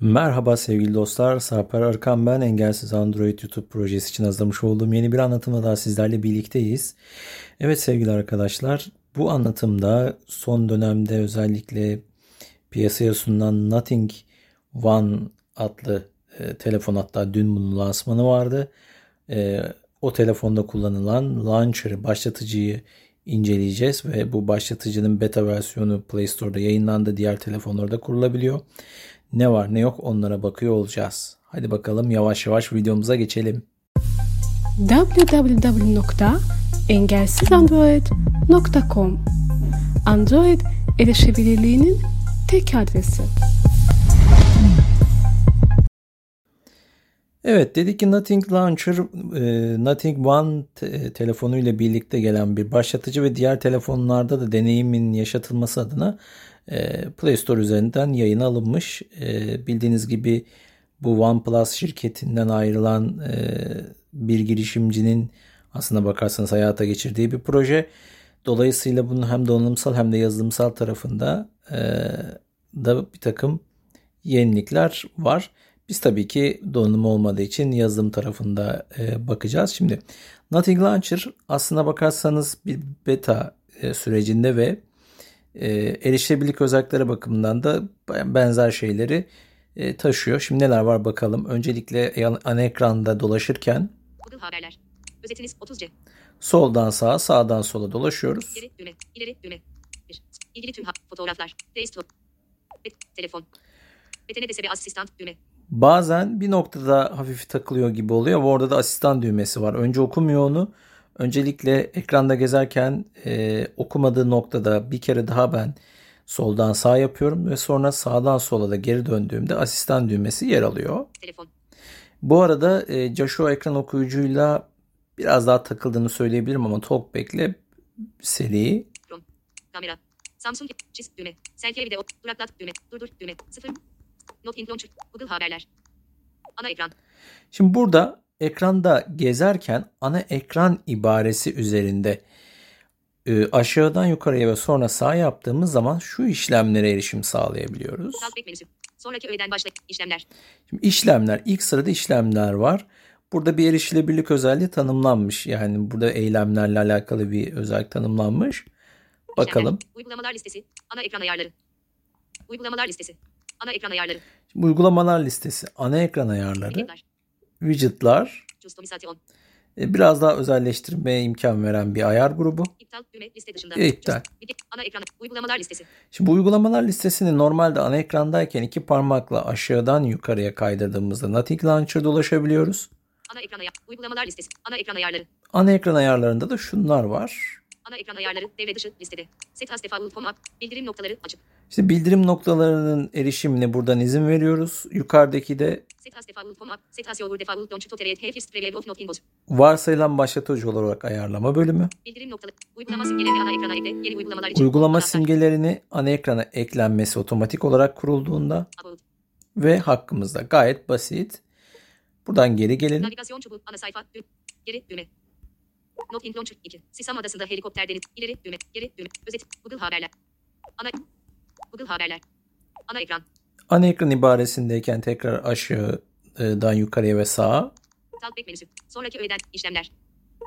Merhaba sevgili dostlar. Sarper Arkan ben. Engelsiz Android YouTube projesi için hazırlamış olduğum yeni bir anlatımla daha sizlerle birlikteyiz. Evet sevgili arkadaşlar bu anlatımda son dönemde özellikle piyasaya sunulan Nothing One adlı e, telefon hatta dün bunun lansmanı vardı. E, o telefonda kullanılan launcher başlatıcıyı inceleyeceğiz ve bu başlatıcının beta versiyonu Play Store'da yayınlandı. Diğer telefonlarda kurulabiliyor. Ne var ne yok onlara bakıyor olacağız. Hadi bakalım yavaş yavaş videomuza geçelim. www.engelsizandroid.com Android erişebilirliğinin tek adresi. Evet dedik ki Nothing Launcher e, Nothing One te- telefonu ile birlikte gelen bir başlatıcı ve diğer telefonlarda da deneyimin yaşatılması adına e, Play Store üzerinden yayına alınmış. E, bildiğiniz gibi bu OnePlus şirketinden ayrılan e, bir girişimcinin aslına bakarsanız hayata geçirdiği bir proje. Dolayısıyla bunun hem donanımsal hem de yazılımsal tarafında da bir takım yenilikler var. Biz tabii ki donanım olmadığı için yazılım tarafında bakacağız. Şimdi Nothing Launcher aslına bakarsanız bir beta sürecinde ve e, erişilebilirlik özellikleri bakımından da benzer şeyleri e, taşıyor. Şimdi neler var bakalım. Öncelikle ana ekranda dolaşırken Google Haberler. Özetiniz 30C. Soldan sağa, sağdan sola dolaşıyoruz. İleri düğme, ileri düğme. Bir. İlgili tüm fotoğraflar. Desktop. Telefon. Betene desebe asistan düğme. Bazen bir noktada hafif takılıyor gibi oluyor. Orada da asistan düğmesi var. Önce okumuyor onu. Öncelikle ekranda gezerken e, okumadığı noktada bir kere daha ben soldan sağ yapıyorum ve sonra sağdan sola da geri döndüğümde asistan düğmesi yer alıyor. Telefon. Bu arada e, Joshua ekran okuyucuyla biraz daha takıldığını söyleyebilirim ama Talkback'le seri. Kamera. Samsung çiz düğme. Selfie video duraklat düğme. Durdur düğme. Sıfır. Google haberler. Ana ekran. Şimdi burada ekranda gezerken ana ekran ibaresi üzerinde e, aşağıdan yukarıya ve sonra sağ yaptığımız zaman şu işlemlere erişim sağlayabiliyoruz. Sonraki öğeden başla işlemler. Şimdi işlemler ilk sırada işlemler var. Burada bir erişilebilirlik özelliği tanımlanmış. Yani burada eylemlerle alakalı bir özellik tanımlanmış. Bakalım. İşlemler. Uygulamalar listesi. Ana ekran ayarları. Uygulamalar listesi. Ana ekran ayarları. Şimdi uygulamalar listesi. Ana ekran ayarları. Widgetler widgetlar e, biraz daha özelleştirmeye imkan veren bir ayar grubu. İptal düğme liste dışında. E, iptal. Ana ekran uygulamalar listesi. Şimdi bu uygulamalar listesini normalde ana ekrandayken iki parmakla aşağıdan yukarıya kaydırdığımızda Nothing Launcher'da ulaşabiliyoruz. Ana ekran ayar, uygulamalar listesi. Ana ekran ayarları. Ana ekran ayarlarında da şunlar var. Ana ekran ayarları devre dışı listede. Set as default up. Bildirim noktaları açık. İşte bildirim noktalarının erişimine buradan izin veriyoruz. Yukarıdaki de varsayılan başlatıcı olarak ayarlama bölümü. Bildirim noktaları. Uygulama simgelerini ana ekrana ekle. Yeni uygulamalar için. Uygulama simgelerini ana ekrana eklenmesi otomatik olarak kurulduğunda ve hakkımızda gayet basit. Buradan geri gelelim. Navigasyon çubuğu ana sayfa geri düğme. Not in launcher 2. Sisam adasında helikopter deniz. İleri düğme. Geri düğme. Özet. Google haberler. Ana Google haberler. Ana ekran. Ana ekran ibaresindeyken tekrar aşağıdan yukarıya ve sağa. Talkback menüsü. Sonraki öğeden işlemler.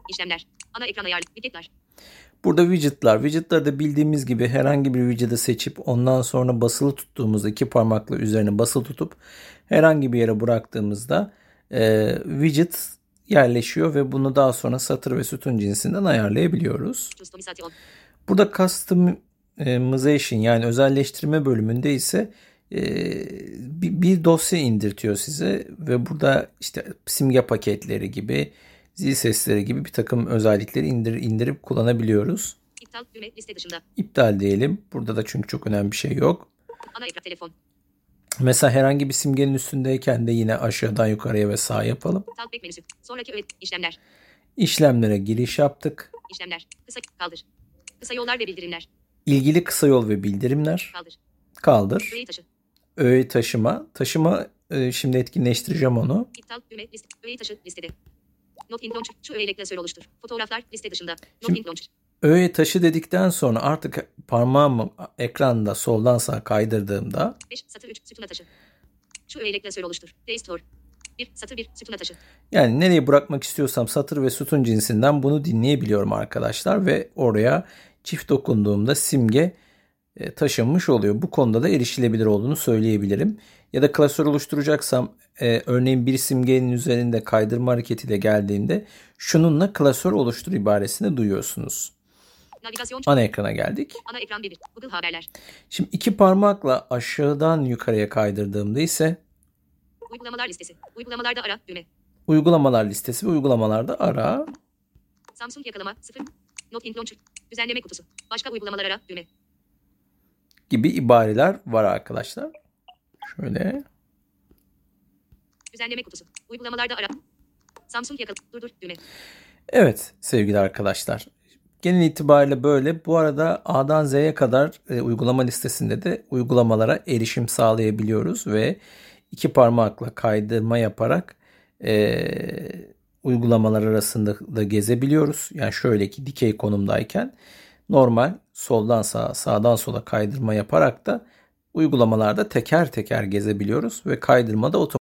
İşlemler. Ana ekran ayarlı. Widgetler. Burada widgetlar. Widgetları da bildiğimiz gibi herhangi bir widget'ı seçip ondan sonra basılı tuttuğumuzda iki parmakla üzerine basılı tutup herhangi bir yere bıraktığımızda e, widget yerleşiyor ve bunu daha sonra satır ve sütun cinsinden ayarlayabiliyoruz. Burada customization yani özelleştirme bölümünde ise e, bir, bir dosya indirtiyor size ve burada işte simge paketleri gibi zil sesleri gibi bir takım özellikleri indir, indirip kullanabiliyoruz. İptal düğme liste dışında. İptal diyelim. Burada da çünkü çok önemli bir şey yok. Ana ekran telefon. Mesela herhangi bir simgenin üstündeyken de yine aşağıdan yukarıya ve sağ yapalım. Talkback menüsü. Sonraki öğet işlemler. İşlemlere giriş yaptık. İşlemler. Kısa kaldır. Kısa yollar ve bildirimler. İlgili kısa yol ve bildirimler. Kaldır. Kaldır. Öğe taşı. Öğe taşıma. Taşıma e, şimdi etkinleştireceğim onu. İptal düğme liste. Öğe taşı listede. Not in launcher. Şu öğeyle klasör oluştur. Fotoğraflar liste dışında. Not şimdi, in launcher. Öğe taşı dedikten sonra artık parmağımı ekranda soldan sağa kaydırdığımda 5 satır 3 sütuna taşı. Şu öğeyle klasör oluştur. Restore. 1. Satır 1. Sütuna taşı. Yani nereye bırakmak istiyorsam satır ve sütun cinsinden bunu dinleyebiliyorum arkadaşlar ve oraya çift dokunduğumda simge e, taşınmış oluyor. Bu konuda da erişilebilir olduğunu söyleyebilirim. Ya da klasör oluşturacaksam e, örneğin bir simgenin üzerinde kaydırma hareketiyle geldiğimde şununla klasör oluştur ibaresini duyuyorsunuz. Navigasyon. Ana ekrana geldik. Ana ekran 1. Google Haberler. Şimdi iki parmakla aşağıdan yukarıya kaydırdığımda ise Uygulamalar listesi. Uygulamalarda ara. Düğme. uygulamalar listesi ve uygulamalarda ara Samsung yakalama. 0. Not in launcher. Düzenleme kutusu. Başka uygulamalar ara. Düğme. gibi ibareler var arkadaşlar. Şöyle Düzenleme kutusu. Uygulamalarda ara. Samsung yakala. Durdur. Düğme. Evet sevgili arkadaşlar. Genel itibariyle böyle. Bu arada A'dan Z'ye kadar e, uygulama listesinde de uygulamalara erişim sağlayabiliyoruz ve iki parmakla kaydırma yaparak e, uygulamalar arasında da gezebiliyoruz. Yani şöyle ki dikey konumdayken normal soldan sağa sağdan sola kaydırma yaparak da uygulamalarda teker teker gezebiliyoruz ve kaydırma da otomatik